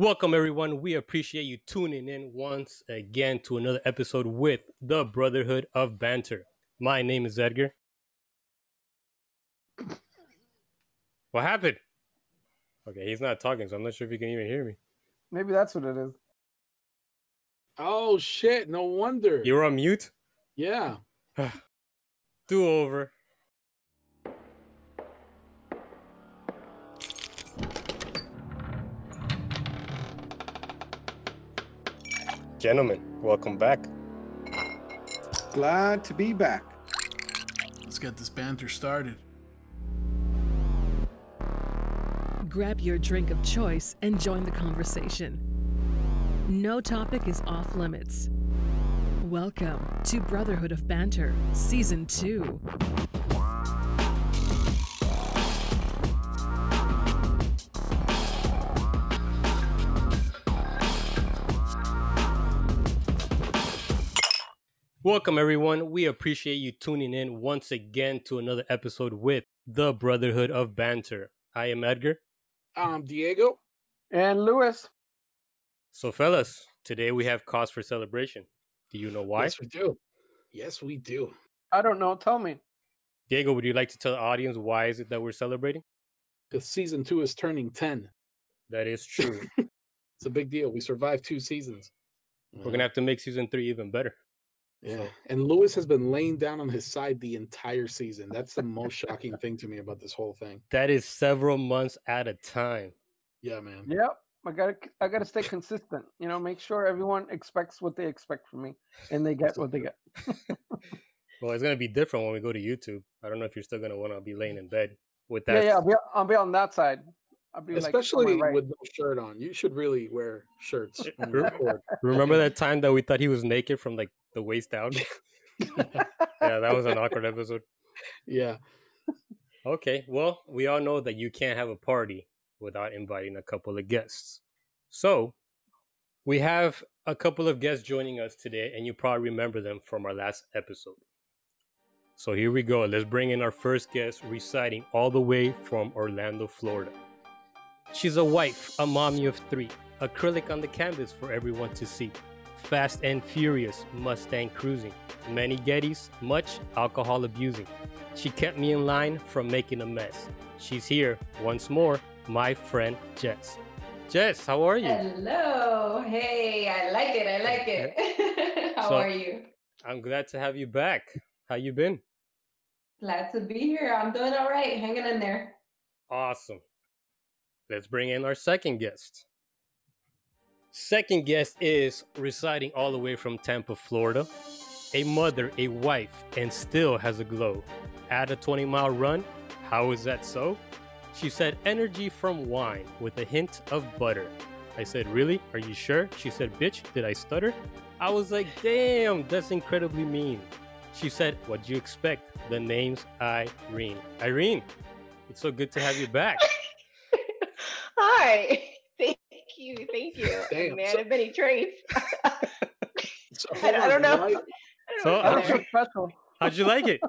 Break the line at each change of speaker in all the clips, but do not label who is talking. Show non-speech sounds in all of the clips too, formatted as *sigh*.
Welcome, everyone. We appreciate you tuning in once again to another episode with the Brotherhood of Banter. My name is Edgar. What happened? Okay, he's not talking, so I'm not sure if you can even hear me.
Maybe that's what it is.
Oh shit! No wonder.
you're on mute?
yeah. *sighs*
Do over. Gentlemen, welcome back.
Glad to be back.
Let's get this banter started.
Grab your drink of choice and join the conversation. No topic is off limits. Welcome to Brotherhood of Banter, Season 2.
Welcome, everyone. We appreciate you tuning in once again to another episode with the Brotherhood of Banter. I am Edgar.
I'm Diego.
And Lewis,
So, fellas, today we have cause for celebration. Do you know why?
Yes, we do. Yes, we do.
I don't know. Tell me.
Diego, would you like to tell the audience why is it that we're celebrating?
Because season two is turning ten.
That is true. *laughs*
It's a big deal. We survived two seasons.
we're gonna have to make season three even better.
Yeah. And Lewis has been laying down on his side the entire season. That's the most shocking thing to me about this whole thing.
That is several months at a time.
Yeah, man.
Yep. I gotta I gotta stay consistent. You know, make sure everyone expects what they expect from me and they get what they get. *laughs*
Well, it's gonna be different when we go to YouTube. I don't know if you're still gonna want to be laying in bed with that.
yeah, yeah, I'll be, I'll be on that side. I'll be like,
Especially
right.
with no shirt on. You should really wear shirts when you
Re-
record.
Remember *laughs* that time that we thought he was naked from like the waist down? *laughs* yeah, that was an awkward episode.
Yeah.
Okay, well, we all know that you can't have a party without inviting a couple of guests. So, we have a couple of guests joining us today, and you probably remember them from our last episode. So, here we go. Let's bring in our first guest, residing all the way from Orlando, Florida. She's a wife, a mommy of three, acrylic on the canvas for everyone to see. Fast and furious, Mustang cruising, many Gettys, much alcohol abusing. She kept me in line from making a mess. She's here once more, my friend Jess. Jess, how are you?
Hello. Hey, I like it. I like it. *laughs* How
So-
are you?
I'm glad to have you back. How you been?
Glad to be here. I'm doing all right. Hanging in there.
Awesome. Let's bring in our second guest. Second guest is residing all the way from Tampa, Florida. A mother, a wife, and still has a glow. At a 20 mile run, how is that so? She said energy from wine with a hint of butter. I said, Really? Are you sure? She said, Bitch, did I stutter? I was like, Damn, that's incredibly mean. She said, What'd you expect? The name's Irene. Irene, it's so good to have you back. *laughs*
Hi. *laughs* Thank you. Thank you. *laughs*
Damn,
Man
so-
of many trades.
So,
I, I don't know.
why- *laughs*
I don't
So,
know
I'm
what's
That's
there.
so special.
How'd you like it?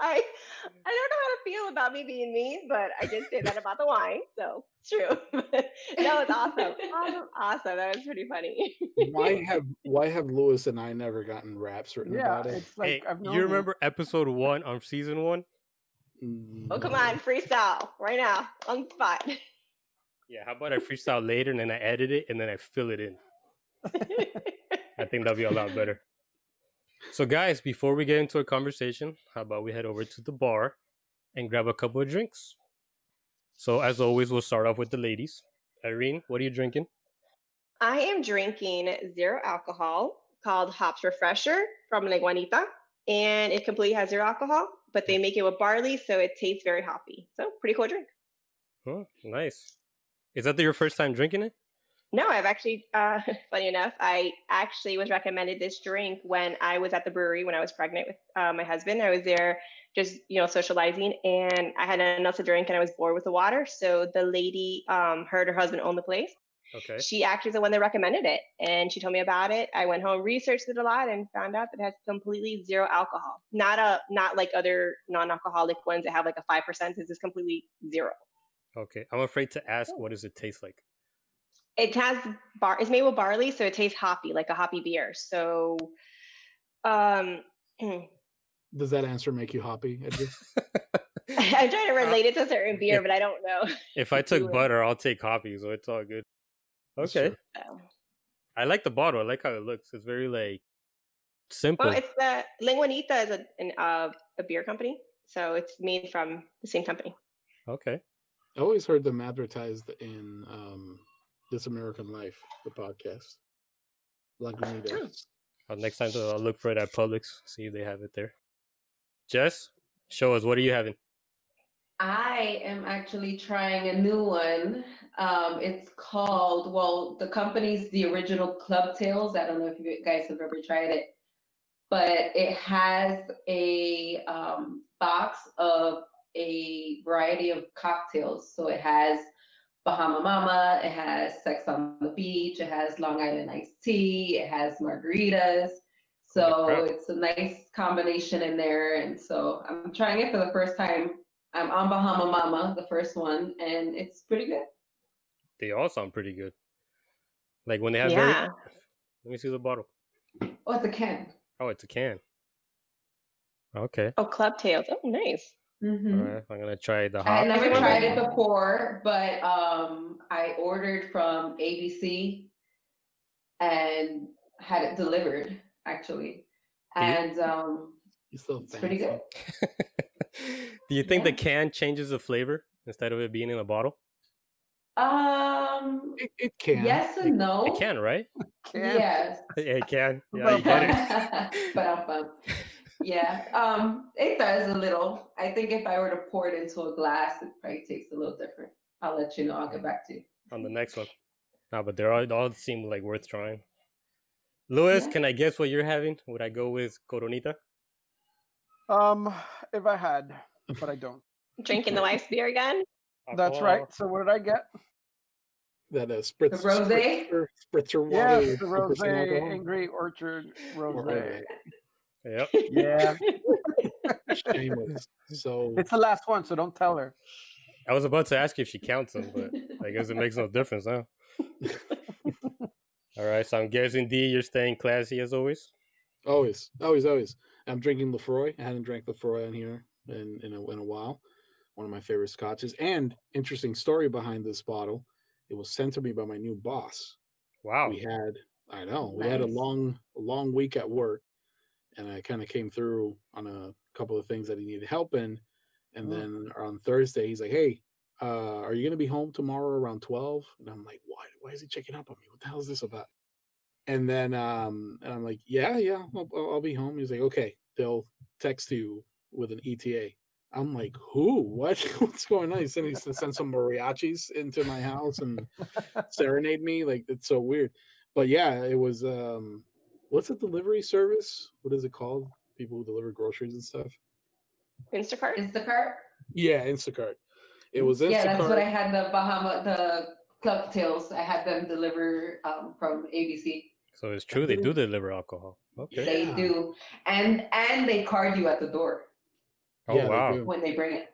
I I don't know how to feel about me being mean, but I did say that about the wine, so it's true. that was awesome. Awesome. Awesome. That was pretty funny.
why have why have Lewis and I never gotten raps written
Yeah,
about it?
it's like
hey,
I've known
you remember episode one on season one? Mm.
oh come on, freestyle right now on the spot.
Yeah, how about I freestyle later and then I edit it and then I fill it in? I think that'll be a lot better. So, guys, before we get into a conversation, how about we head over to the bar and grab a couple of drinks? So, as always, we'll start off with the ladies. Irene, what are you drinking?
I am drinking zero alcohol called Hops Refresher from La Guanita, and it completely has zero alcohol, but they hmm. make it with barley, so it tastes very hoppy. So pretty cool drink.
Oh, nice. Is that your first time drinking it?
No, I've actually, uh, *laughs* funny enough, I actually was recommended this drink when I was at the brewery when I was pregnant with uh, my husband. I was there just, you know, socializing and I had nothing else to drink and I was bored with the water. So the lady um, heard her husband owned the place.
Okay.
She actually is the one that recommended it and she told me about it. I went home, researched it a lot and found out that it has completely zero alcohol. Not a, not like other non-alcoholic ones that have like a 5%. This is completely zero.
Okay. I'm afraid to ask, what does it taste like?
it has bar. It's made with barley, so it tastes hoppy, like a hoppy beer. So, um,
Does that answer make you happy? Edgar? *laughs*
I'm trying to relate it to certain beer,
yeah.
but I don't know.
if *laughs* I took butter, I'll take coffee, so it's all good. Okay.
So-
I like the bottle. I like how it looks. It's very like simple.
Well, it's the Linguanita is a an, uh, a beer company, so it's made from the same company.
okay.
I always heard them advertised in um, This American Life, the podcast. Lagunitas.
Uh, next time I'll look for it at Publix, see if they have it there. Jess, show us what are you having?
I am actually trying a new one. Um, it's called, well, the company's the original Club Tails. I don't know if you guys have ever tried it, but it has a um, box of a variety of cocktails. So it has Bahama Mama, it has Sex on the Beach, it has Long Island iced tea, it has margaritas. So it's a nice combination in there. And so I'm trying it for the first time. I'm on Bahama Mama, the first one, and it's pretty good.
They all sound pretty good. Like when they have
Yeah.
very. Let me see the bottle.
Oh, it's a can.
Oh, it's a can. Okay.
Oh, Club Tails. Oh, nice.
Mm-hmm.
All right. I'm gonna try the
I
hot.
had never tried it before, but um, I ordered from ABC and had it delivered actually, and um,
You still
it's pretty good. *laughs*
Do you think the can changes the flavor instead of it being in a bottle?
Um,
It, it can.
yes and no.
It can, right?
Yes. *laughs*
Yeah, it can. Yeah, you get it. *laughs*
but I'm fun. Yeah, um, it does a little. I think if I were to pour it into a glass, it probably tastes a little different. I'll let you know. I'll get back to you.
On the next one. No, but they're all, they all seem like worth trying. Lewis,
Yeah.
can I guess what you're having? Would I go with Coronita?
Um, if I had, but I don't.
Drinking the wife's beer again.
That's right. So what did I get?
That uh, spritz,
The rosé?
spritzer, spritzer water.
Yes, the rosé,
alcohol.
Angry Orchard rosé.
Right.
Yep.
Yeah,
Shameless. So
it's the last one, so don't tell her.
I was about to ask you if she counts them, but I guess it makes no difference now. *laughs* All right, so I'm guessing D, you're staying classy as always.
always, always, always. I'm drinking Laphroaig. I hadn't drank Laphroaig in here in in a, in a while. One of my favorite scotches. And interesting story behind this bottle. It was sent to me by my new boss.
Wow.
we had i know we had a long a long week at work and i kind of came through on a couple of things that he needed help in and
Mm.
then on thursday he's like hey uh are you going to be home tomorrow around 12 and i'm like why why is he checking up on me? What the hell is this about? And then um and i'm like yeah yeah i'll, I'll be home. He's like okay they'll text you with an eta i'm like who? What? *laughs* What's going on? He he's to send some mariachis into my house and *laughs* serenade me like it's so weird. But yeah it was um what's the delivery service what is it called people who deliver groceries and stuff
Instacart.
Instacart.
yeah instacart it was instacart
Yeah, that's what I had. The Bahama, the Club Tails. I had them deliver um, from ABC.
So it's true they do deliver alcohol. Okay.
They
Yeah.
do, and and they card you at the door
Oh
Yeah,
wow.
do.
when they bring it.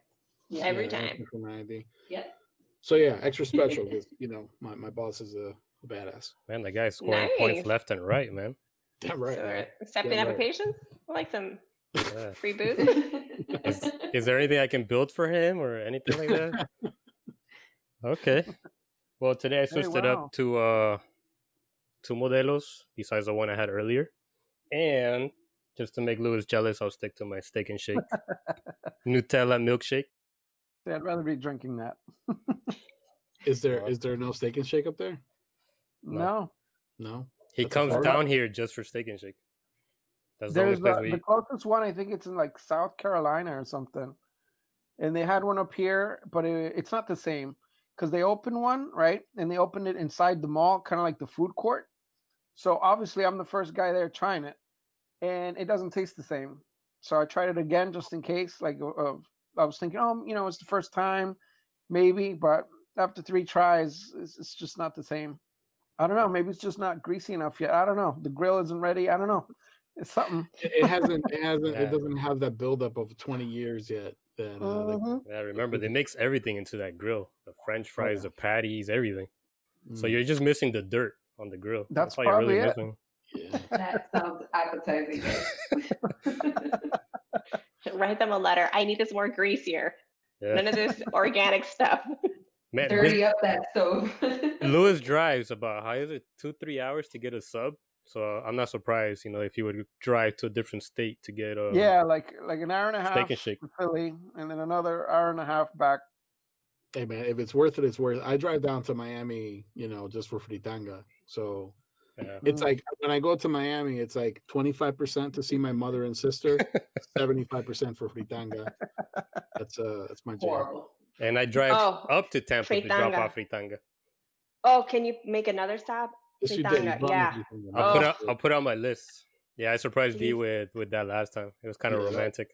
Yeah.
Every
Yeah,
time.
asking for my ID.
Yep.
so yeah extra special *laughs* because you know my, my boss is a, a badass
Man, the guy's scoring points left and right, man.
Damn *laughs* right
So
man.
we're accepting
right.
applications. I like some
Yeah.
free booze. *laughs*
Is, is there anything I can build for him or anything like that? *laughs* Okay. Well, today I switched it
wow.
up to uh two modelos besides the one I had earlier, and just to make Lewis jealous, I'll stick to my steak and shake Nutella milkshake.
See, I'd rather be drinking that.
is there
Uh,
there no steak and shake up there
No,
no
He
That's
comes down here just for steak and shake. That's the only
there's
place
uh,
we
the closest one. I think it's in like South Carolina or something, and they had one up here, but it, it's not the same because they opened one right, and they opened it inside the mall, kind of like the food court. So obviously, I'm the first guy there trying it, and it doesn't taste the same. So I tried it again just in case. Like uh, I was thinking, oh, you know, it's the first time, maybe, but after three tries, it's, it's just not the same. I don't know. Maybe it's just not greasy enough yet. I don't know. The grill isn't ready. I don't know. It's something.
it it hasn't it hasn't
Yeah.
it doesn't have that buildup of 20 years yet that uh, like,
Mhm.
Yeah, remember they mix everything into that grill: the French fries,
yeah.
the patties, everything. So
Mm,
you're just missing the dirt on the grill.
That's
all you're
probably it.
missing.
yeah. *laughs*
That sounds appetizing. *laughs* *laughs*
Write them a letter. I need this more greasier.
Yeah.
None of this organic stuff.
Man, this-
Dirty up that stove. *laughs*
Lewis drives about how is it two three hours to get a sub. So I'm not surprised, you know, if you would drive to a different state to get a
yeah, like like an hour and a half
steak and shake.
to Philly, and then another hour and a half back.
Hey man, if it's worth it, it's worth. I drive down to Miami, you know, just for fritanga. So
Yeah.
it's
Mm.
like when I go to Miami, it's like twenty five percent to see my mother and sister, *laughs* seventy five percent for fritanga. That's uh, that's my job.
Horrible.
And I drive
Oh,
up to Tampa to drop
fritanga.
off fritanga.
Oh, can you make another stop?
Yes, you did.
Fritanga,
You
yeah.
I'll put
Oh.
out, I'll put on my list. Yeah, I surprised D with with that last time. It was kind of
Yeah.
romantic.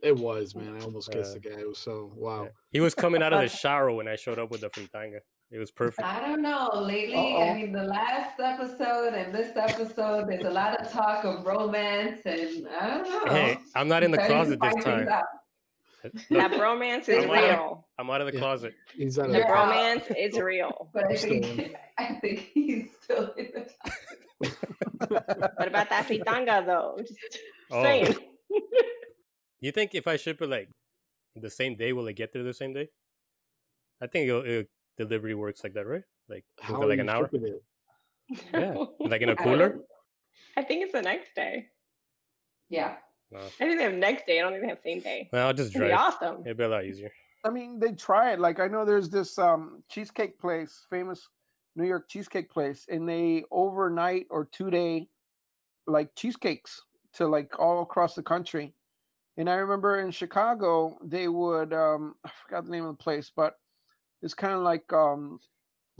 It was man. I almost kissed
Uh,
the guy. It was so wow.
Yeah. He was coming out of the *laughs* shower when I showed up with the fritanga. It was perfect.
I don't know. Lately,
Uh-oh.
I mean, the last episode and this episode, there's a lot of talk of romance, and I don't know.
Hey, I'm not in the closet this
find things
time.
Out. *laughs*
That *laughs*
Look,
bromance is
I'm out of-
real.
I'm out of the
Yeah.
closet.
He's out of
The
the
Yeah.
romance is real.
But I think *laughs* I think he's still in the closet.
What about that fritanga though? Just
Oh.
saying.
You think if I ship it like the same day, will it get there the same day? I think it'll, it, delivery works like that, right? Like
How are
like
you
an hour,
it?
Yeah, like in a
don't-
cooler.
I think it's the next day.
Yeah.
No.
I think they have next day. I don't think they have same day.
Well, I'll just
It'd be awesome.
It'd be a lot easier.
I mean, they try it. Like I know there's this um cheesecake place, famous New York cheesecake place, and they overnight or two day like cheesecakes to like all across the country. And I remember in Chicago, they would um I forgot the name of the place, but it's kind of like um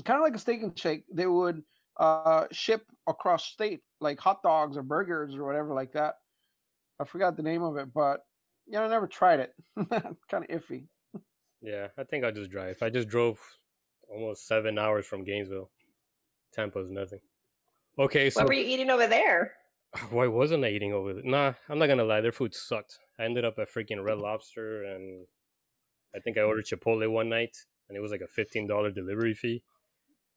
kind of like a steak and shake. They would uh ship across state like hot dogs or burgers or whatever like that. I forgot the name of it, but yeah, I never tried it. *laughs* kind of iffy.
Yeah, I think I'll just drive. I just drove almost seven hours from Gainesville. Tampa's nothing. Okay, so
What were you eating over there? *sighs*
why wasn't I eating over there? Nah, I'm not gonna lie, their food sucked. I ended up at freaking Red Lobster, and I think I ordered Chipotle one night, and it was like a fifteen dollar delivery fee.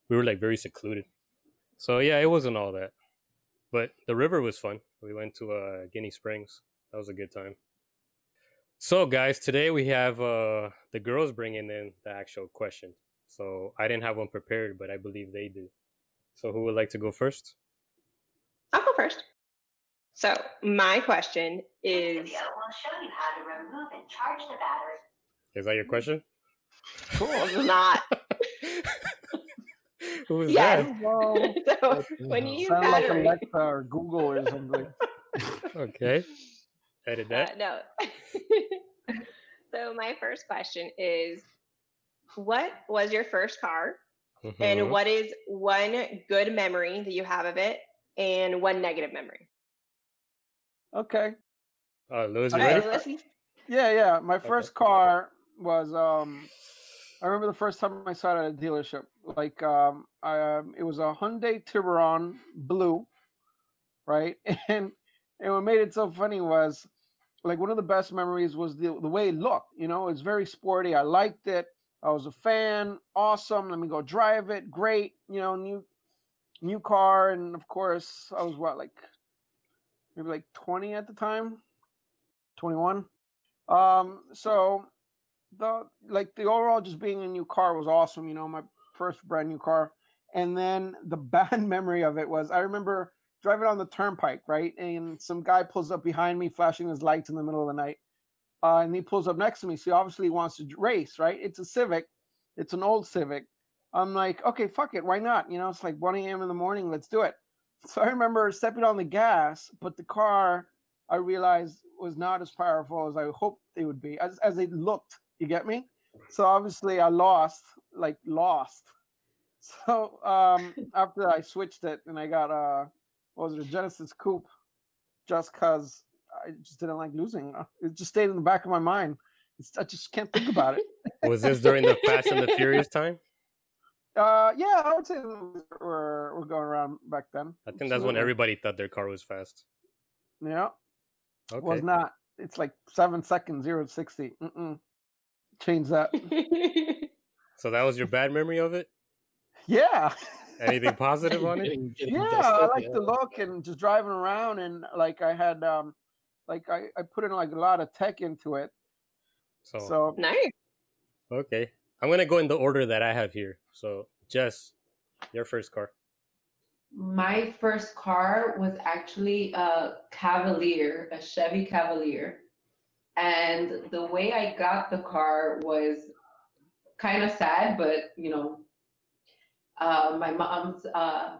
We were like very secluded, so yeah, it wasn't all that. But the river was fun. We went to uh, Ginnie Springs. That was a good time. So, guys, today we have uh, the girls bringing in the actual question. So I didn't have one prepared, but I believe they do. So who would like to go first?
I'll go first. So my question
This
is
video will show you how to remove and charge the battery.
Is that your question?
Cool. not *laughs*
Who is
Yes. *laughs*
Whoa.
so when you use
Sound like
battery.
Alexa or Google or something. *laughs*
Okay. Edit
Uh,
that.
no. *laughs* so my first question is what was your first car
Mhm.
and what is one good memory that you have of it and one negative memory?
Okay.
Uh, Lewis, you
All right,
ready?
listen.
Yeah, yeah. My
Okay.
first car was um I remember the first time I saw it at a dealership. Like um I um, it was a Hyundai Tiburon blue, right? *laughs* And and what made it so funny was like one of the best memories was the the way it looked, you know, it's very sporty. I liked it. I was a fan. Awesome. Let me go drive it. Great. You know, new new car and of course I was what like maybe like 20 at the time. 21. Um, so the like the overall just being a new car was awesome, you know, my first brand new car. And then the *laughs* bad memory of it was I remember driving on the turnpike, right? And some guy pulls up behind me, flashing his lights in the middle of the night. Uh, and he pulls up next to me. So he obviously wants to race, right? It's a Civic, it's an old Civic. I'm like, okay, fuck it, why not? You know, it's like 1 a.m. in the morning, let's do it. *laughs* So I remember stepping on the gas, but the car I realized was not as powerful as I hoped it would be, as as it looked. You get me? So obviously I lost, like lost. *laughs* So um after I switched it and I got uh what was it, a Genesis Coupe, just cause I just didn't like losing. Uh, It just stayed in the back of my mind. It's, I just can't think about it. *laughs*
Was this during the Fast and the Furious time?
Uh yeah, I would say we're we're going around back then.
I think that's when everybody thought their car was fast.
Yeah.
Okay.
was not. It's like seven seconds, zero to 60. Mm-mm. Change that. *laughs*
So that was your bad memory of it?
Yeah.
Anything positive on it?
Getting, getting
Yeah, I like
yeah.
the look and just driving around and like I had um like I, I put in like a lot of tech into it.
So,
So
Nice.
okay, I'm gonna go in the order that I have here. So, Jess, your first car.
My first car was actually a Cavalier, a Chevy Cavalier. And the way I got the car was kind of sad, but you know, uh, my mom's uh,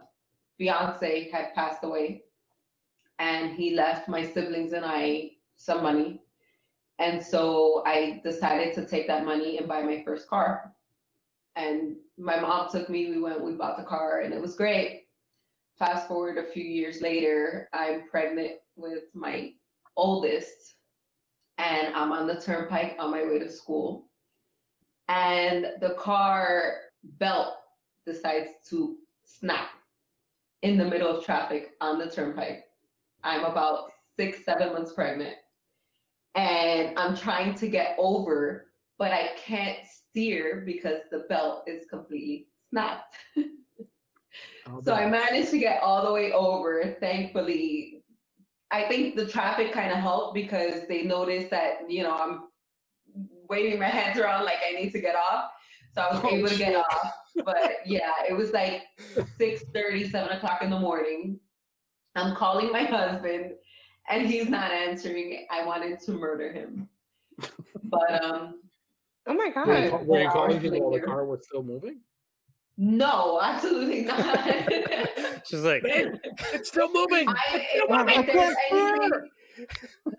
fiance had passed away, and he left my siblings and I some money. And so I decided to take that money and buy my first car. And my mom took me, we went, we bought the car, and it was great. Fast forward a few years later, I'm pregnant with my oldest, and I'm on the turnpike on my way to school. And the car belt decides to snap in the middle of traffic on the turnpike. I'm about six, seven months pregnant. And I'm trying to get over, but I can't steer because the belt is completely snapped. *laughs*
Oh,
So I managed to get all the way over. Thankfully, I think the traffic kind of helped because they noticed that you know I'm waving my hands around like I need to get off. So I was
Oh,
able to get off. But yeah, it was like 6 7 o'clock in the morning. I'm calling my husband and he's not answering. I wanted to murder him. But um
Oh my
Were you,
god.
were you calling
hours
him while the
later.
car was still moving?
No, absolutely not. *laughs*
She's like,
It's still moving.
I, *laughs* if, if there's anything,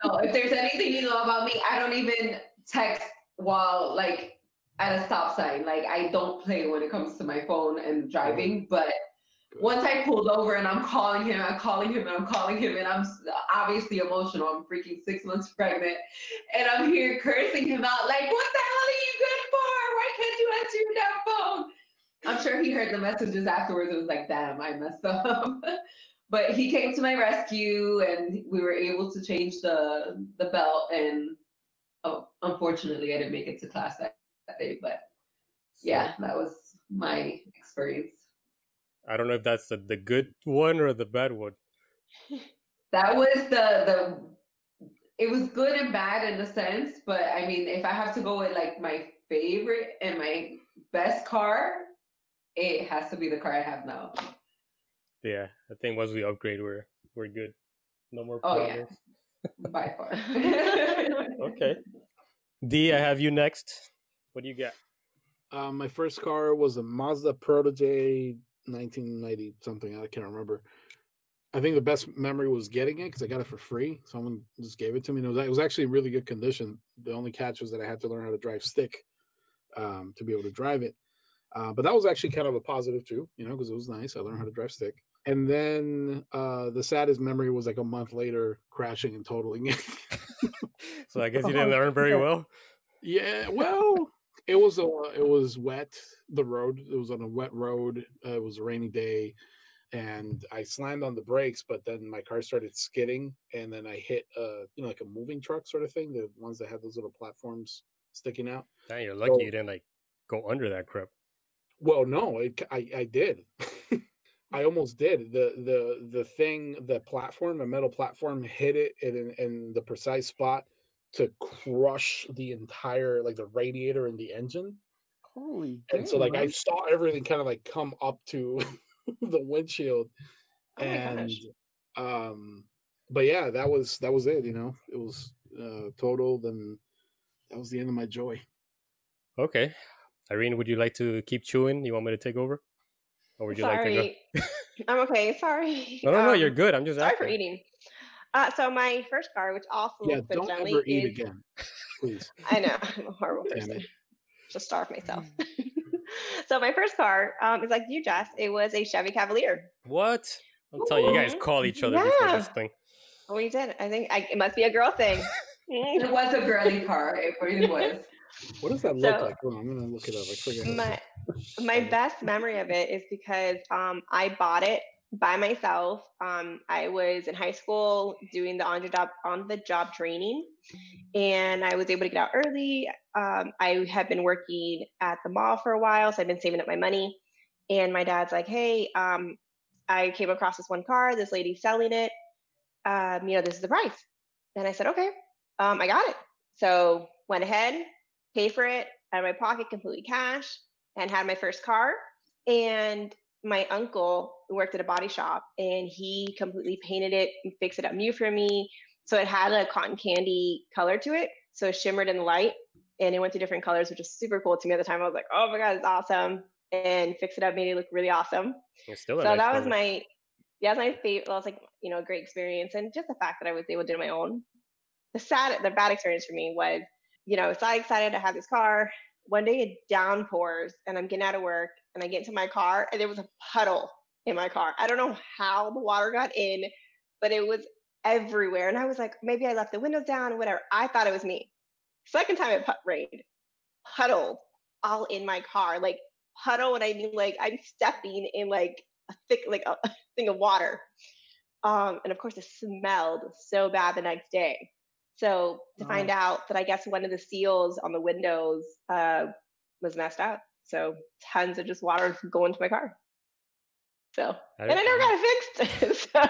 no, if there's anything you know about me, I don't even text while like at a stop sign. Like I don't play when it comes to my phone and driving. Mm-hmm. But
Good.
once I pulled over and I'm calling him, I'm calling him, and I'm calling him, and I'm obviously emotional. I'm freaking six months pregnant, and I'm here cursing him out like, "What the hell are you good for? Why can't you answer your damn phone?" I'm sure he heard the messages afterwards. It was like, damn, I messed up. *laughs* but he came to my rescue and we were able to change the the belt. And oh, unfortunately, I didn't make it to class that, that day. But yeah, that was my experience.
I don't know if that's the, the good one or the bad one. *laughs*
That was the the. It was good and bad in a sense, but I mean, if I have to go with like my favorite and my best car, it has to be the car I have now.
Yeah, I think once we upgrade, we're we're good. No more
Oh, yeah. *laughs* by far. *laughs*
Okay. D, I have you next. What do you got?
Uh, my first car was a Mazda Protege 1990 something. I can't remember. I think the best memory was getting it because I got it for free. Someone just gave it to me. And it was, it was actually in really good condition. The only catch was that I had to learn how to drive stick um, to be able to drive it. Uh, but that was actually kind of a positive too, you know, because it was nice. I learned how to drive stick. And then uh, the saddest memory was like a month later crashing and totaling it. *laughs*
So I guess you didn't *laughs* learn very well.
Yeah, well, it was a it was wet. The road it was on a wet road. Uh, it was a rainy day, and I slammed on the brakes, but then my car started skidding, and then I hit uh you know like a moving truck sort of thing, the ones that had those little platforms sticking out.
Dang, you're lucky
So-
you didn't like go under that crap.
Well, no, it, I I did. *laughs* I almost did. The the the thing, the platform, the metal platform, hit it in in the precise spot to crush the entire like the radiator and the engine.
holy
and so
damn,
like I saw everything kind of like come up to *laughs* the windshield,
Oh
and um, but yeah, that was that was it. You know, it was uh, totaled, and that was the end of my joy.
Okay. Irene, would you like to keep chewing? You want me to take over? Or would you like to go?
Sorry. *laughs* I'm okay. Sorry.
No, no, no, you're
Um,
good. I'm just
Sorry for eating. Uh, so my first car, which also
Yeah, don't
coincidentally
ever eat
is,
again, please. *laughs*
I know, I'm a horrible
Damn
person.
it.
Just starve myself. *laughs* so my first car um, is like you, Jess. It was a Chevy Cavalier.
What? I'm telling you, you guys call each other before this
Yeah.
thing.
We did. I think I, it must be a girl thing. Mm.
It was a girly car. It really was.
What does that look like? Hold on, I'm gonna look it up. I forget.
my my best memory of it is because um, I bought it by myself. Um, I was in high school doing the on the job on the job training, and I was able to get out early. Um, I had been working at the mall for a while, so I've been saving up my money. And my dad's like, hey, um, I came across this one car. This lady's selling it. Um, you know, this is the price. And I said, okay, um, I got it. So went ahead, paid for it out of my pocket, completely cash, and had my first car. And my uncle worked at a body shop and he completely painted it and fixed it up new for me. So it had a cotton candy color to it. So it shimmered in the light and it went to different colors, which was super cool to me at the time. I was like, oh my God, it's awesome. And fixed it up, made it look really awesome.
still
so
nice
that was my, yeah, that was my favorite. That was like, you know, a great experience. And just the fact that I was able to do my own. The sad, the bad experience for me was, you know, so I excited to have this car. One day it downpours and I'm getting out of work and I get into my car and there was a puddle in my car. I don't know how the water got in, but it was everywhere. And I was like, maybe I left the windows down whatever. I thought it was me. Second time it put rained, puddled all in my car. Like puddle, and I mean like I'm stepping in like a thick, like a *laughs* thing of water. Um, and of course, it smelled so bad the next day. So to find out that I guess one of the seals on the windows uh, was messed up. So tons of just water *laughs* going to my car. So
I
and I never got it fixed. *laughs* so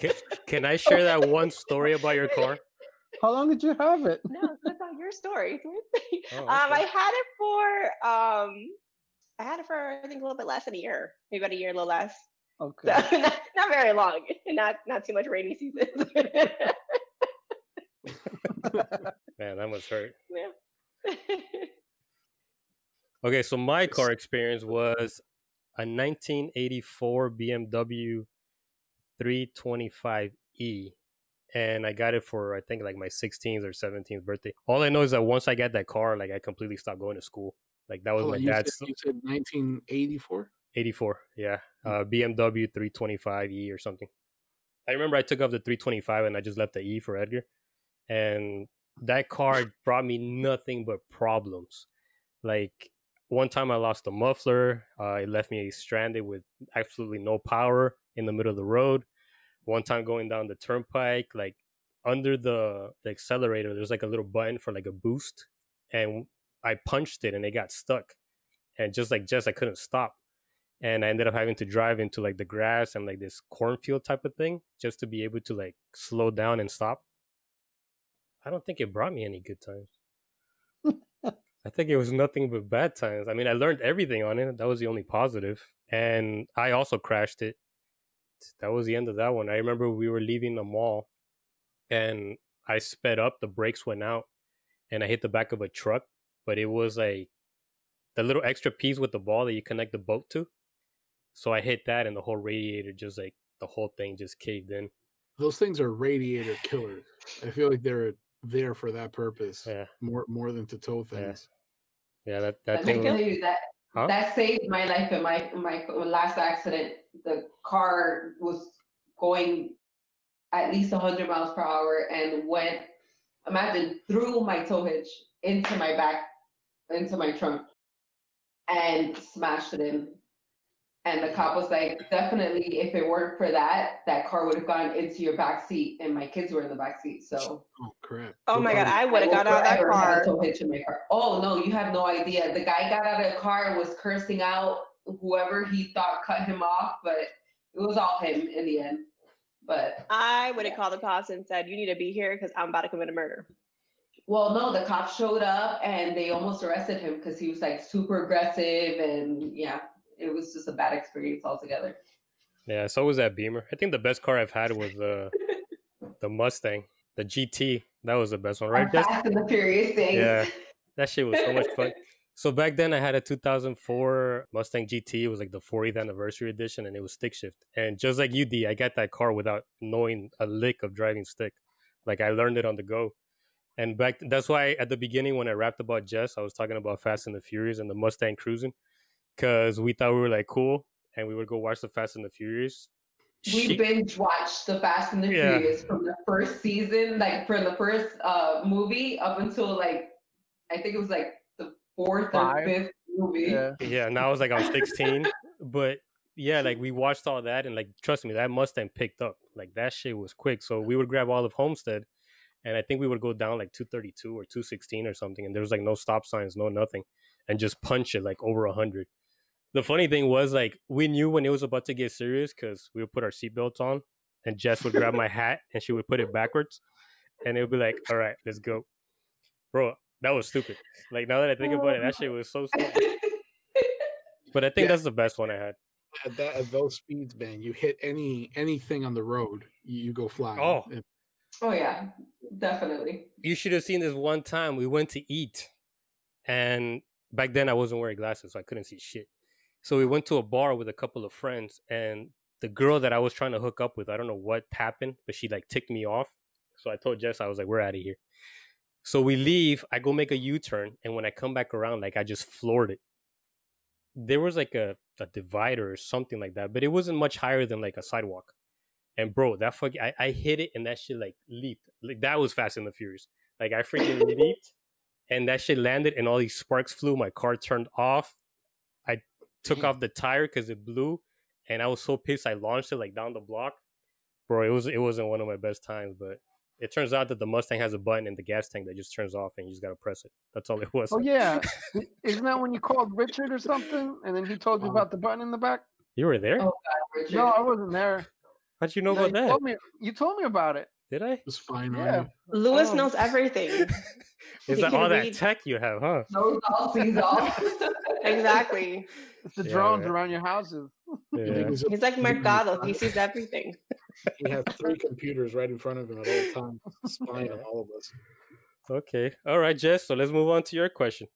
Can, can I share that one story about your car?
How long did you have it?
no, that's not your story.
Oh, *laughs*
um, I had it for um, I had it for I think a little bit less than a year, maybe about a year, a little less.
Okay.
So *laughs* not, not very long, *laughs* not not too much rainy season. *laughs*
Man, that must hurt.
yeah.
Okay, so my car experience was a 1984 BMW 325e, and I got it for I think like my 16th or 17th birthday. All I know is that once I got that car, like I completely stopped going to school. Like that was
Hold
my
on, you, said,
dad's
you said 1984.
84, yeah, uh, BMW 325e or something. I remember I took off the 325 and I just left the E for Edgar, and that car brought me nothing but problems. Like one time I lost the muffler. Uh, it left me stranded with absolutely no power in the middle of the road. One time going down the turnpike, like under the, the accelerator, there's like a little button for like a boost, and I punched it and it got stuck, and just like just I couldn't stop, and I ended up having to drive into like the grass and like this cornfield type of thing just to be able to like slow down and stop. I don't think it brought me any good times. *laughs* I think it was nothing but bad times. I mean, I learned everything on it. That was the only positive. And I also crashed it. That was the end of that one. I remember we were leaving the mall and I sped up, the brakes went out, and I hit the back of a truck, but it was like the little extra piece with the ball that you connect the boat to. So I hit that and the whole radiator just like the whole thing just caved in.
Those things are radiator killers. I feel like they're there for that purpose
Yeah.
more more than to tow things.
Yeah, that, that
Let me
thing
tell
was,
you that
Huh?
that saved my life in my my last accident. The car was going at least 100 miles per hour and went, imagine, through my tow hitch into my back, into my trunk, and smashed it in. And the cop was like, definitely, if it weren't for that, that car would have gone into your back seat, and my kids were in the back seat. So
Oh crap!
oh my god, I would have
will
got out of that
forever have a
car.
tow hitch in my car. Oh no, you have no idea. The guy got out of the car and was cursing out whoever he thought cut him off, but it was all him in the end. But
I would have called the cops and said, "You need to be here because I'm about to commit a murder."
well, no, the cops showed up and they almost arrested him because he was like super aggressive and yeah, it was just a bad experience altogether.
yeah, so was that Beamer. I think the best car I've had was the uh, *laughs* the Mustang, the GT. That was the best one, right?
Our Fast and the Furious things.
Yeah. *laughs* That shit was so much fun. So back then I had a 2004 Mustang GT. It was like the 40th anniversary edition and it was stick shift. And just like you, D, I got that car without knowing a lick of driving stick. Like I learned it on the go. And back that's why at the beginning when I rapped about Jess, I was talking about Fast and the Furious and the Mustang cruising because we thought we were like cool and we would go watch the Fast and the Furious.
We
She-
binge watched the Fast and the
Yeah.
Furious from the first season, like from the first uh movie up until like I think it was like the fourth
Five.
or fifth movie.
Yeah.
yeah, now I was like I was 16, but yeah, like we watched all that and like trust me, that Mustang picked up. Like that shit was quick. So we would grab all of Homestead, and I think we would go down like 232 or 216 or something, and there was like no stop signs, no nothing. and just punch it like over a hundred. The funny thing was like we knew when it was about to get serious because we would put our seatbelts on, and Jess would grab my hat and she would put it backwards, and it would be like, "All right, let's go, bro." That was stupid. Like now that I think about it, that shit was so oh stupid. But I think
Yeah.
that's the best one I had.
At that at those speeds, man, you hit any anything on the road, you, you go flying.
Oh.
If-
Oh yeah, definitely.
You should have seen this one time we went to eat, and back then I wasn't wearing glasses, so I couldn't see shit. So we went to a bar with a couple of friends, and the girl that I was trying to hook up with, I don't know what happened, but she like ticked me off. So I told Jess, I was like, "We're out of here." So we leave. I go make a U turn, and when I come back around, like I just floored it. There was like a, a divider or something like that, but it wasn't much higher than like a sidewalk. And bro, that fuck, I, I hit it and that shit like leaped. Like that was Fast and the Furious. Like I freaking leaped, and that shit landed, and all these sparks flew. My car turned off. I took off the tire because it blew, and I was so pissed. I launched it like down the block, bro. It was it wasn't one of my best times, but it turns out that the Mustang has a button in the gas tank that just turns off, and you just gotta press it. That's all it was.
Oh yeah, *laughs* isn't that when you called Richard or something, and then he told you
Um,
about the button in the back?
You were there?
Oh, Richard.
No, I wasn't there.
How'd you know
No,
about
you
that?
Told me, you told me about it.
Did I?
It's fine.
Yeah.
on
Lewis
Oh.
knows everything. *laughs*
Is
He
that
can
all that tech you have, huh?
Knows all, sees all. *laughs*
exactly.
It's the
Yeah,
drones
yeah.
around your houses. *laughs*
Yeah.
He's,
He's like Mercado. He sees everything.
he has three computers right in front of him at all times, spying on all of us.
Okay. All right, Jess. So let's move on to your question.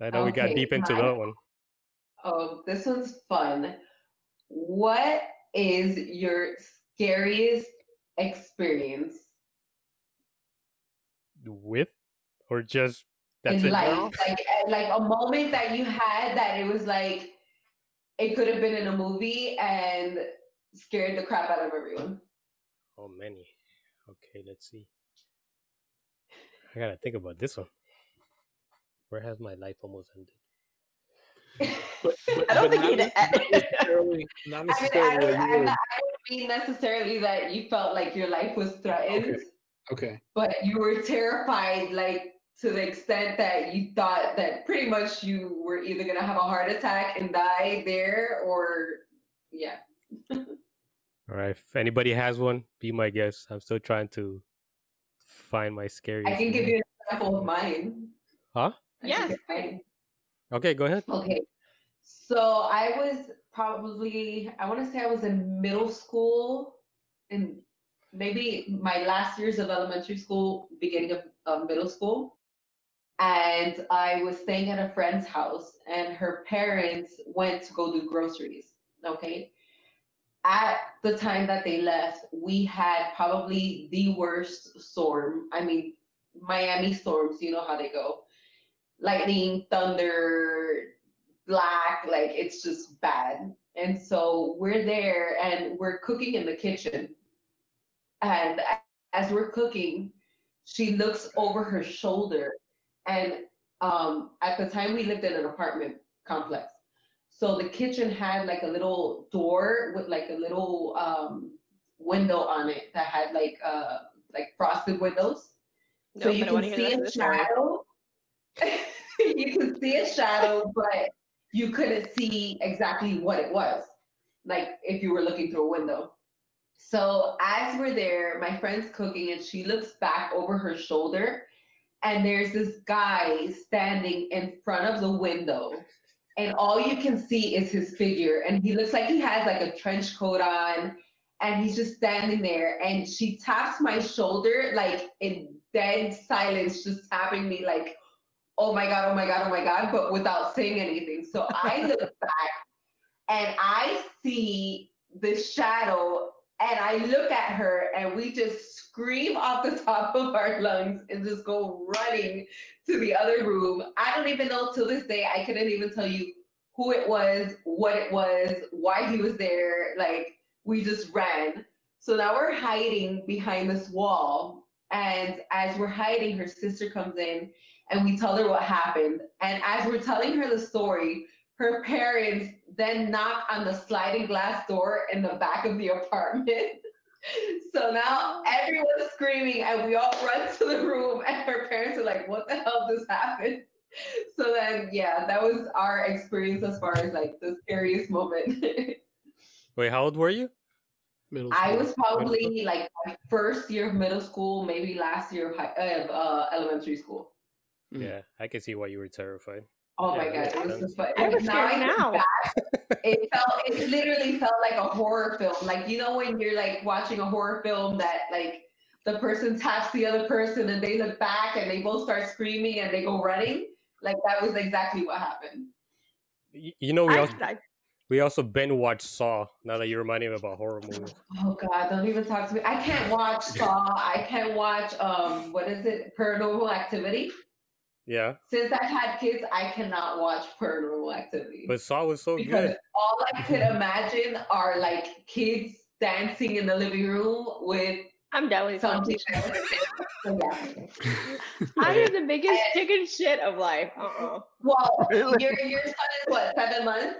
I know we got deep into
mine-
that one.
Oh, this one's fun. What is your scariest experience
With or just that's
in
it?
life? Like, uh, like a moment that you had that it was like it could have been in a movie and scared the crap out of everyone.
Oh, many. Okay, let's see. I gotta think about this one. Where has my life almost ended?
But, but, *laughs*
I don't
but
think
not,
he'd-
not necessarily. *laughs* Not
I mean, I
necessarily.
don't, I'm
you were-
not, I don't mean necessarily that you felt like your life was threatened,
okay. okay.
but you were terrified, like to the extent that you thought that pretty much you were either gonna have a heart attack and die there, or yeah. *laughs*
All right. If anybody has one, be my guest. I'm still trying to find my scariest.
I can give you an example of mine.
Huh?
I
Yeah.
think it's fine.
Okay, go ahead.
Okay. So I was probably, I want to say I was in middle school and maybe my last years of elementary school, beginning of, middle school. And I was staying at a friend's house and her parents went to go do groceries. Okay. At the time that they left, we had probably the worst storm. I mean, Miami storms, you know how they go lightning, thunder, black, like it's just bad. And so we're there and we're cooking in the kitchen. And as we're cooking, she looks over her shoulder. And um, at the time, we lived in an apartment complex. So the kitchen had like a little door with like a little um, window on it that had like uh, like frosted windows. So you can see a
rest of the story.
shadow. *laughs* you can see a shadow, but you couldn't see exactly what it was, like if you were looking through a window. So as we're there, my friend's cooking and she looks back over her shoulder, and there's this guy standing in front of the window. And all you can see is his figure, and he looks like he has like a trench coat on, and he's just standing there. And she taps my shoulder like in dead silence, just tapping me like, oh my God, oh my God, oh my God, but without saying anything. So I *laughs* look back and I see the shadow and I look at her and we just scream off the *laughs* top of our lungs and just go running to the other room. I don't even know till this day, I couldn't even tell you who it was, what it was, why he was there. Like we just ran. So now we're hiding behind this wall. And as we're hiding, her sister comes in and we tell her what happened. And as we're telling her the story, her parents then knock on the sliding glass door in the back of the apartment. *laughs* so now everyone's screaming and we all run to the room and her parents are like, what the hell just happened? *laughs* so then, yeah, that was our experience as far as like the scariest moment. *laughs*
Wait, how old were you?
Middle
I was probably like my first year of middle school, maybe last year of high, uh, uh, elementary school.
Mm.
Yeah, I can see why you were terrified.
Oh my god, it was
that
just fun.
I was
Now
scared
I look
now.
back, *laughs* it felt it literally felt like a horror film. Like you know when you're like watching a horror film that like the person taps the other person and they look back and they both start screaming and they go running. Like that was exactly what happened.
You know, we
I,
also
I,
we also Ben watched Saw. Now that you reminded me about horror movies.
Oh god, don't even talk to me. I can't watch *laughs* Saw. I can't watch um what is it? Paranormal Activity.
Yeah,
Since I've had kids, I cannot watch Paranormal Activity.
but Saw was so
because
good.
all I could *laughs* imagine are like kids dancing in the living room with
I'm done with
something. So. *laughs*
I am the biggest chicken shit of life. Uh-uh.
Well,
Really?
your your son is what seven months.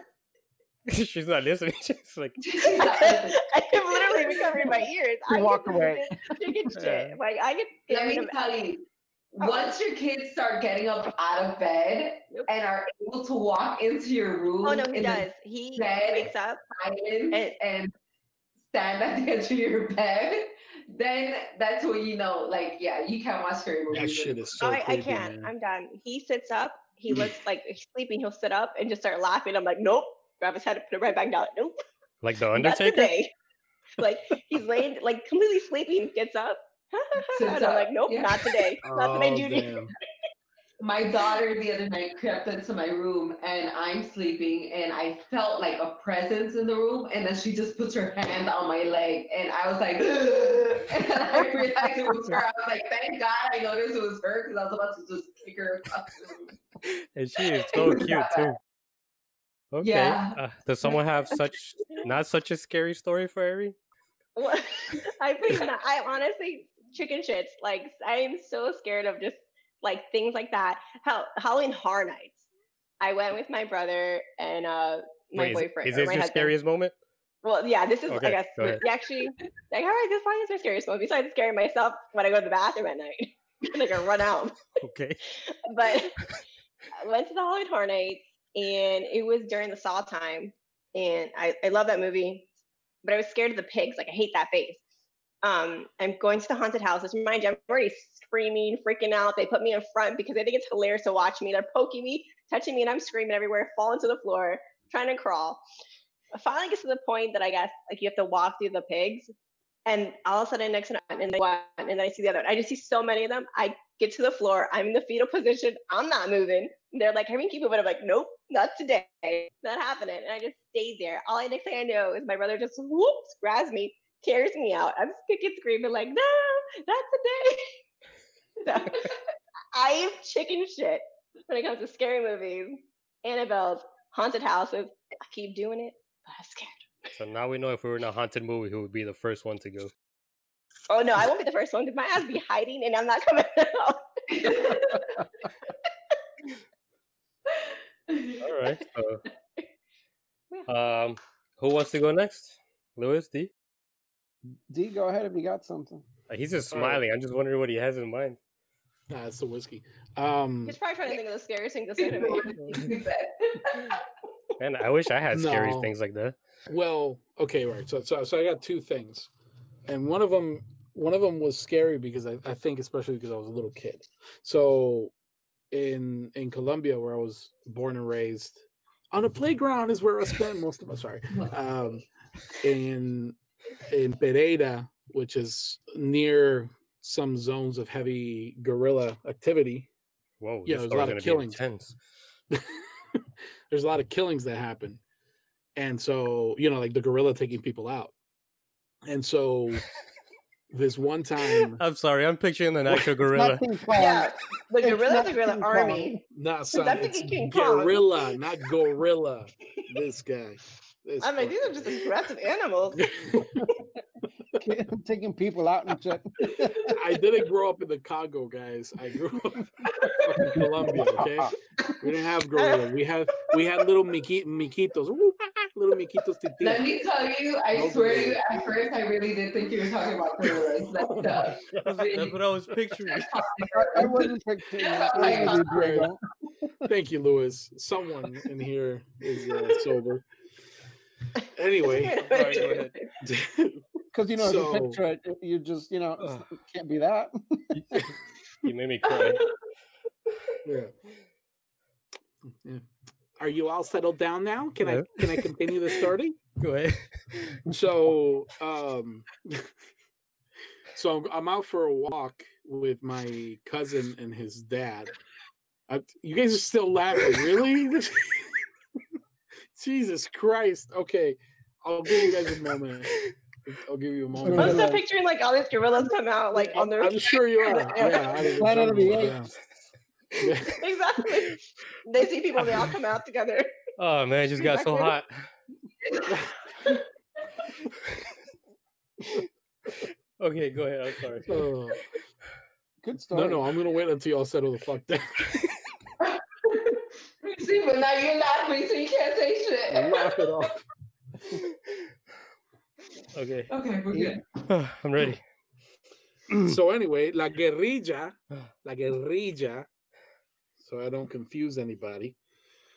*laughs*
She's not listening. She's like,
I am literally recovering my ears.
You
I
walk
get the
away.
Chicken shit.
Yeah.
Like I get.
Let me tell you, Oh. once your kids start getting up out of bed
Nope.
and are able to walk into your room
Oh no, he does. He
bed.
wakes up. And-
and stand at the edge of your bed, then that's when you know, like, yeah, you can't watch scary movies.
That shit
anymore.
is so
I, I can't.
man.
I'm done. He sits up. He *laughs* looks like he's sleeping. He'll sit up and just start laughing. I'm like, nope. Grab his head, and put it right back down. Nope.
like the
Not
Undertaker.
today. Like he's laying, like completely sleeping, gets up. *laughs*
Sits
and I'm like, nope,
yeah.
not today. *laughs* Not
Oh,
today, Judy.
My daughter the other night crept into my room and I'm sleeping and I felt like a presence in the room and then she just puts her hand on my leg and I was like, *laughs* and I realized it was her. I was like, thank God I noticed it was her because I was about to just kick her across the room.
And she is so cute too. Okay.
Yeah.
Uh, does someone have such not such a scary story for Ari?
What? I think not. I honestly chicken shits. Like I'm so scared of just like things like that. Hell, Halloween Horror Nights. I went with my brother and uh my
Wait,
boyfriend.
Is,
or
this your
husband.
scariest moment?
Well, yeah, this is
Okay,
I guess we actually like all right, this probably is my scariest moment. Besides scaring myself when I go to the bathroom at night. *laughs* like I run out.
Okay.
but I went to the Halloween Horror Nights and it was during the Saw time. And I, I love that movie, but I was scared of the pigs. Like I hate that face. Um, I'm going to the haunted houses. Mind you, I'm already screaming, freaking out. They put me in front because they think it's hilarious to watch me. They're poking me, touching me, and I'm screaming everywhere, falling to the floor, trying to crawl. I finally gets to the point that I guess like you have to walk through the pigs. And all of a sudden, next one, and then one, and then I see the other one. I just see so many of them. I get to the floor. I'm in the fetal position. I'm not moving. They're like, "Can we keep moving?" I'm like, "Nope, not today. Not happening." And I just stayed there. All I next thing I know is my brother just whoops grabs me, carries me out. I'm kicking, screaming like, "No, not today!" *laughs* so, *laughs* I am chicken shit when it comes to scary movies, Annabelle's, haunted houses. I keep doing it, but I'm scared.
So now we know if we were in a haunted movie, who would be the first one to go?
Oh no, I won't be the first one because my ass be hiding and I'm not coming *laughs* out.
All right. So, um, who wants to go next? Lewis D.
D, go ahead if you got something.
He's just smiling. I'm just wondering what he has in mind.
Nah, it's the whiskey. Um,
He's probably trying to think of the scariest thing to say to me. *laughs*
Man, I wish I had scary things like that.
Well, okay, right. So, so, so I got two things, and one of them, one of them was scary because I, I think especially because I was a little kid. So, in in Colombia, where I was born and raised, on a playground is where I spent most of my sorry. *laughs* Um, in in Pereira, which is near some zones of heavy guerrilla activity.
Whoa,
Yeah,
this
there's a lot of killings.
intense. *laughs*
there's a lot of killings that happen and so you know like the gorilla taking people out and so *laughs* this one time
I'm sorry, I'm picturing an actual gorilla.
Nothing.
Yeah, the
It's
gorilla, the gorilla army.
not son
I'm
it's
thinking King Kong.
gorilla not gorilla this guy this
I'm like, these are just aggressive *laughs* animals. *laughs*
taking people out and shit.
i didn't grow up in the congo guys i grew up in colombia okay we didn't have gorilla we had we had little Miki, miquitos little miquitos
Titi.
Let
me tell you, I
No
swear to you, at first I really did think you were talking about gorillas. Like,
Oh
uh,
That's what I was picturing.
I, *laughs* I wasn't picturing that.
Like,
Maybe Diego.
Thank you, Lewis. Someone in here is uh, sober. *laughs* Anyway,
All right, go ahead. *laughs*
Because you know,
So-
if you picture it, you just you know,
Ugh.
it can't be that. *laughs*
You made me cry.
yeah. Yeah. Are you all settled down now? Can
Yeah.
I can I continue the story?
Go ahead.
so um so I'm, I'm out for a walk with my cousin and his dad I, you guys are still laughing really jesus christ okay i'll give you guys a moment *laughs* i'll give you a moment
I'm still picturing like all these gorillas come out like on their
i'm *laughs* sure you are yeah out of the
Planet of the
jungle,
Apes.
yeah.
exactly. They see people, they all come out together.
Oh man, it just got so hot. *laughs* okay, go ahead. I'm sorry.
Oh,
Good story.
no no i'm gonna wait until y'all settle the fuck down
See, but now you're laughing, so you can't say shit.
laugh it off
Okay,
Okay, we're good. *sighs*
I'm ready. *clears throat*
so anyway, la guerrilla, *sighs* la guerrilla, so I don't confuse anybody.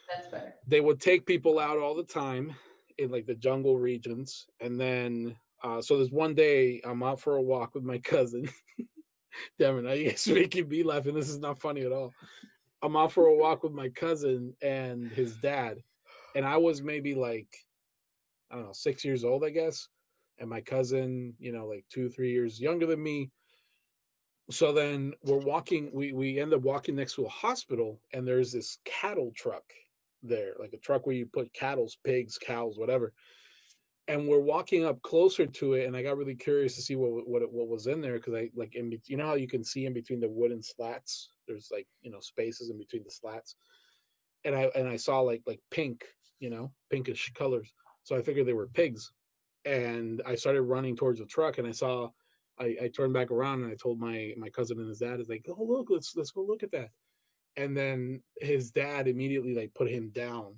That's better.
They would take people out all the time in like the jungle regions, and then uh, so there's one day I'm out for a walk with my cousin. *laughs* Damn it, now you guys are *laughs* making me laughing. This is not funny at all. I'm out for a walk with my cousin and his dad, and I was maybe like I don't know six years old, I guess, and my cousin, you know, like two three years younger than me. So then we're walking we we end up walking next to a hospital and there's this cattle truck there like a truck where you put cattle's pigs cows whatever and we're walking up closer to it and i got really curious to see what what what was in there because i like in you know how you can see in between the wooden slats? There's like you know spaces in between the slats. And i and i saw like like pink you know pinkish colors. So i figured they were pigs. And i started running towards the truck and i saw I, I turned back around and I told my my cousin and his dad is like, oh look, let's let's go look at that. And then his dad immediately like put him down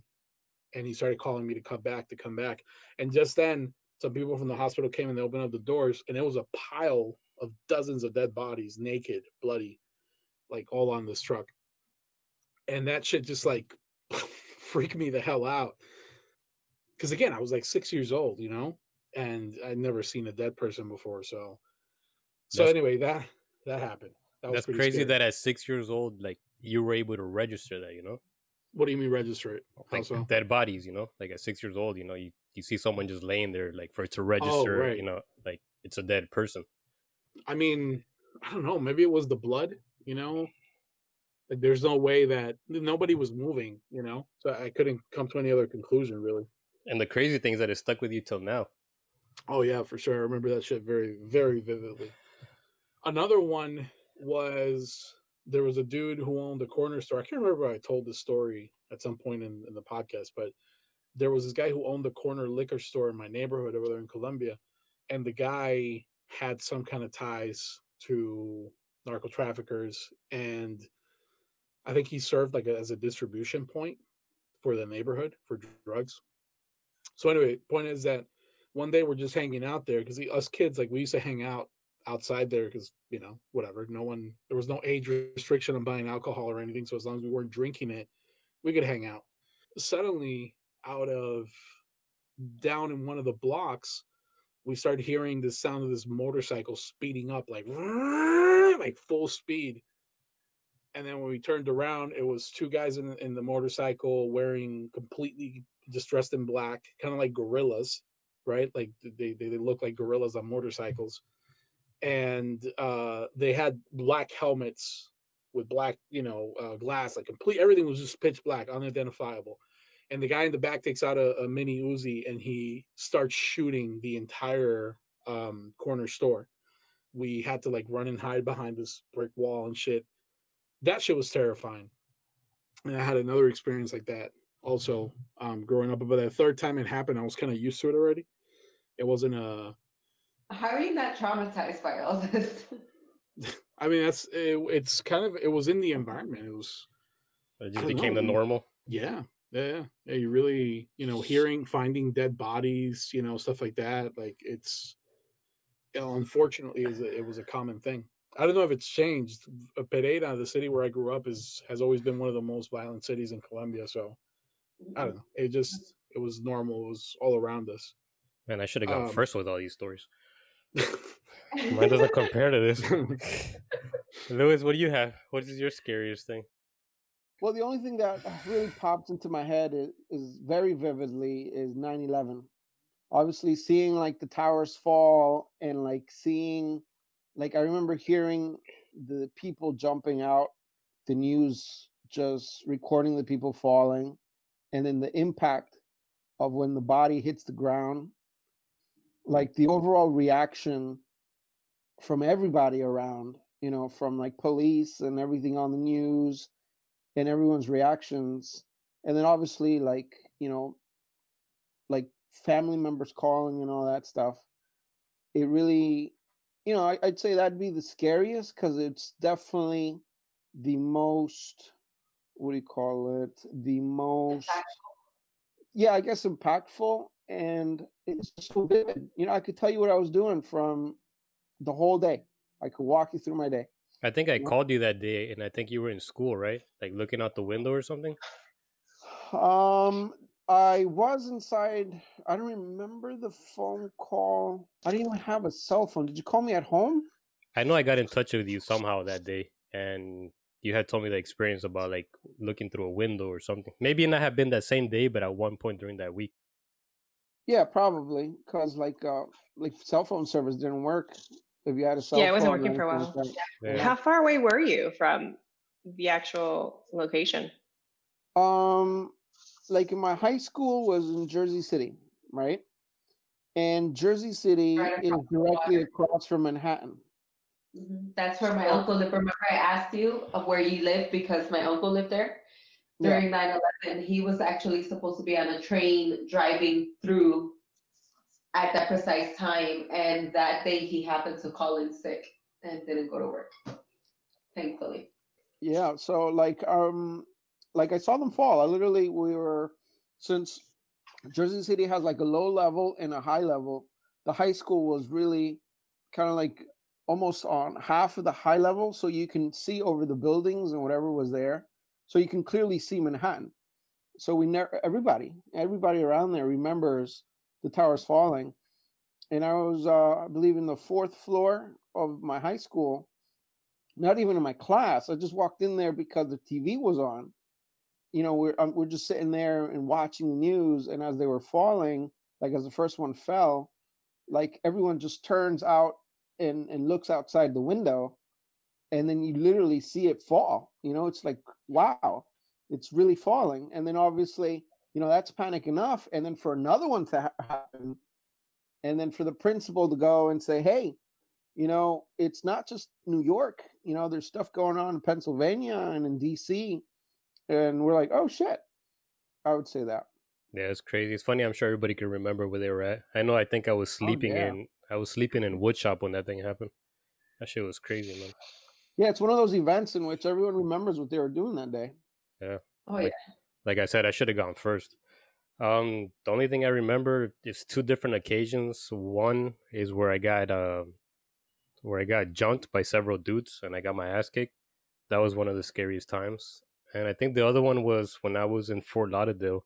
and he started calling me to come back, to come back. And just then some people from the hospital came and they opened up the doors and it was a pile of dozens of dead bodies, naked, bloody, like all on this truck. And that shit just like *laughs* freaked me the hell out. Cause again, I was like six years old, you know, and I'd never seen a dead person before. So so
That's-
anyway, that that happened. That was
That's crazy
scary.
that at six years old, like you were able to register that. You know,
What do you mean register it?
Like
so?
dead bodies. You know, like at six years old, you know, you you see someone just laying there, like for it to oh, register.
right.
You know, like it's a dead person.
I mean, I don't know. Maybe it was the blood. You know, like there's no way that nobody was moving. You know, so I couldn't come to any other conclusion really.
And the crazy thing is that it stuck with you till now.
Oh yeah, for sure. I remember that shit very, very vividly. Another one was there was a dude who owned a corner store. I can't remember I told this story at some point in, in the podcast, but there was this guy who owned the corner liquor store in my neighborhood over there in Colombia. And the guy had some kind of ties to narco traffickers. And I think he served like a, as a distribution point for the neighborhood for drugs. So anyway, point is that one day we're just hanging out there because us kids like we used to hang out outside there because you know whatever no one there was no age restriction on buying alcohol or anything so as long as we weren't drinking it we could hang out suddenly out of down in one of the blocks we started hearing the sound of this motorcycle speeding up like *laughs* like full speed and then when we turned around it was two guys in, in the motorcycle wearing completely just dressed in black kind of like gorillas right? Like they, they, they look like gorillas on motorcycles. And uh, they had black helmets with black, you know, uh, glass, like complete, everything was just pitch black, unidentifiable. And the guy in the back takes out a, a mini Uzi and he starts shooting the entire um, corner store. We had to like run and hide behind this brick wall and shit. That shit was terrifying. And I had another experience like that also um, growing up. But the third time it happened, I was kind of used to it already. It wasn't a.
How are you not traumatized by all this?
I mean, that's it, it's kind of it was in the environment. It was
It just
don't
became the normal.
yeah, yeah, yeah. You really, you know, hearing, finding dead bodies, you know, stuff like that. Like it's, you know, unfortunately, is a, it was a common thing. I don't know if it's changed. Uh, Pereira, the city where I grew up, is has always been one of the most violent cities in Colombia. So I don't know. It just it was normal. It was all around us.
Man, I should have gone
Um,
first with all these stories. Mine doesn't *laughs* compare to this. *laughs* Lewis, what do you have? What is your scariest thing?
Well, the only thing that *sighs* really popped into my head is, is very vividly is 9/11. Obviously, seeing like the towers fall and like seeing, like I remember hearing the people jumping out, the news just recording the people falling, and then the impact of when the body hits the ground, like the overall reaction from everybody around, you know, from like police and everything on the news and everyone's reactions. And then obviously like you know like family members calling and all that stuff. It really you know I, i'd say that'd be the scariest because it's definitely the most what do you call it? The most yeah i guess impactful and it's so vivid you know i could tell you what i was doing from the whole day i could walk you through my day
I think I called you that day, and I think you were in school, right? Like looking out the window or something.
Um, I was inside. I don't remember the phone call. I didn't even have a cell phone. Did you call me at home?
I know I got in touch with you somehow that day, and you had told me the experience about like looking through a window or something. Maybe it not have been that same day, but at one point during that week.
Yeah, probably because like uh like cell phone service didn't work. If you had a cell phone.
Yeah, it wasn't
phone
working for a
while. like.
Yeah.
How far away were you from the actual location?
Um, like my high school was in Jersey City, right? And Jersey City
Right
is directly
water.
across from Manhattan.
Mhm. That's where my uncle lived. Remember, I asked you of where you live because my uncle lived there
Yeah.
During 9 11. He was actually supposed to be on a train driving through at that precise time. And that day he happened to call in sick and didn't go to work, thankfully.
Yeah, so like um like I saw them fall. I literally we were since Jersey City has like a low level and a high level, the high school was really kind of like almost on half of the high level so you can see over the buildings and whatever was there. So you can clearly see Manhattan. So we never everybody, everybody around there remembers the towers falling. And I was uh I believe in the fourth floor of my high school not even in my class. I just walked in there because the TV was on. You know, we're um, we're just sitting there and watching the news, and as they were falling, like as the first one fell, like everyone just turns out and and looks outside the window, and then you literally see it fall. You know, it's like wow, it's really falling, and then obviously, you know, that's panic enough, and then for another one to ha- happen, and then for the principal to go and say, hey, you know, it's not just New York. You know, there's stuff going on in Pennsylvania and in DC. And we're like, oh shit. I would say that.
Yeah, it's crazy. It's funny. I'm sure everybody can remember where they were at. I know. I think I was oh, sleeping
yeah.
in. I was sleeping in woodshop when that thing happened. That shit was crazy, man.
Yeah, it's one of those events in which everyone remembers what they were doing that day. Yeah.
Oh, yeah.
Like I said, I should have gone first. Um, the only thing I remember is two different occasions. One is where I got uh, where I got jumped by several dudes and I got my ass kicked. That was one of the scariest times. And I think the other one was when I was in Fort Lauderdale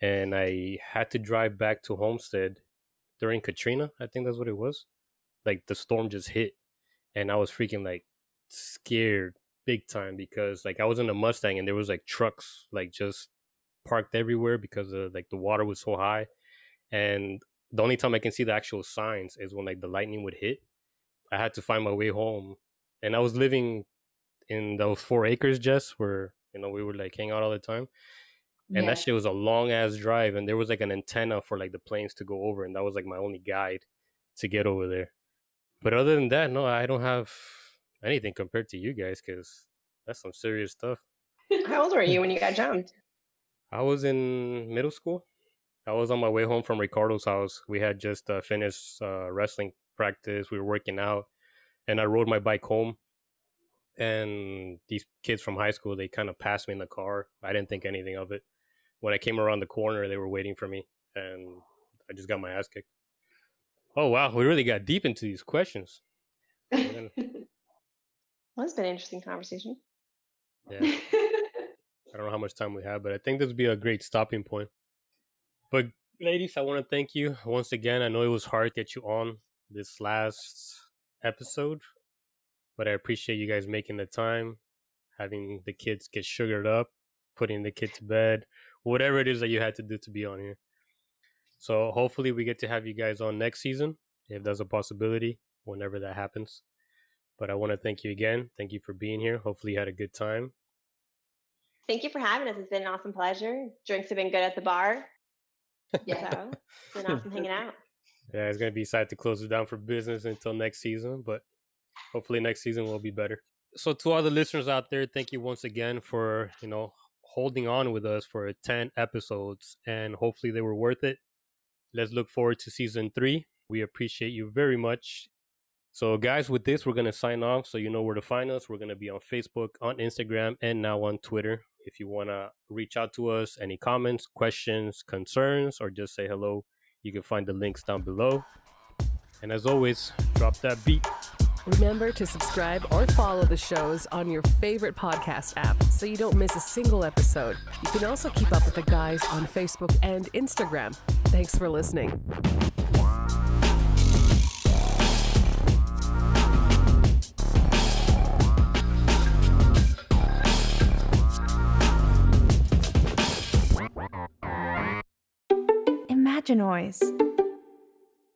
and I had to drive back to Homestead during Katrina. I think that's what it was. Like the storm just hit and I was freaking like scared big time because like I was in a Mustang and there was like trucks like just parked everywhere because of like the water was so high and the only time I can see the actual signs is when like the lightning would hit. I had to find my way home and I was living in those four acres just where you know we would like hang out all the time and
Yeah.
that shit was a long ass drive and there was like an antenna for like the planes to go over and that was like my only guide to get over there but other than that no i don't have anything compared to you guys because that's some serious stuff. *laughs*
How old were you when you got jumped?
i was in middle school. I was on my way home from ricardo's house. We had just uh, finished uh, wrestling practice. We were working out and i rode my bike home. And these kids from high school they kind of passed me in the car. I didn't think anything of it. When i came around the corner they were waiting for me and i just got my ass kicked. Oh wow. We really got deep into these questions *laughs*
Well, it's been an interesting conversation.
Yeah. I don't know how much time we have, but I think this would be a great stopping point. But ladies, I want to thank you once again. I know it was hard to get you on this last episode, but I appreciate you guys making the time, having the kids get sugared up, putting the kid to bed, whatever it is that you had to do to be on here. So hopefully we get to have you guys on next season, if that's a possibility, whenever that happens. But I want to thank you again. Thank you for being here. Hopefully you had a good time.
Thank you for having us. It's been an awesome pleasure. Drinks have been good at the bar.
Yeah. *laughs*
So it's been awesome hanging out.
Yeah, it's gonna be sad to close it down for business until next season, but hopefully next season will be better. So to all the listeners out there, thank you once again for you know holding on with us for ten episodes, and hopefully they were worth it. Let's look forward to season three. We appreciate you very much. So, guys, with this, we're gonna sign off. So you know where to find us. We're gonna be on Facebook, on Instagram, and now on Twitter. If you wanna reach out to us, any comments, questions, concerns, or just say hello, you can find the links down below. And as always, drop that beat.
Remember to subscribe or follow the shows on your favorite podcast app so you don't miss a single episode. You can also keep up with the guys on Facebook and Instagram. Thanks for listening.
Imaginoise.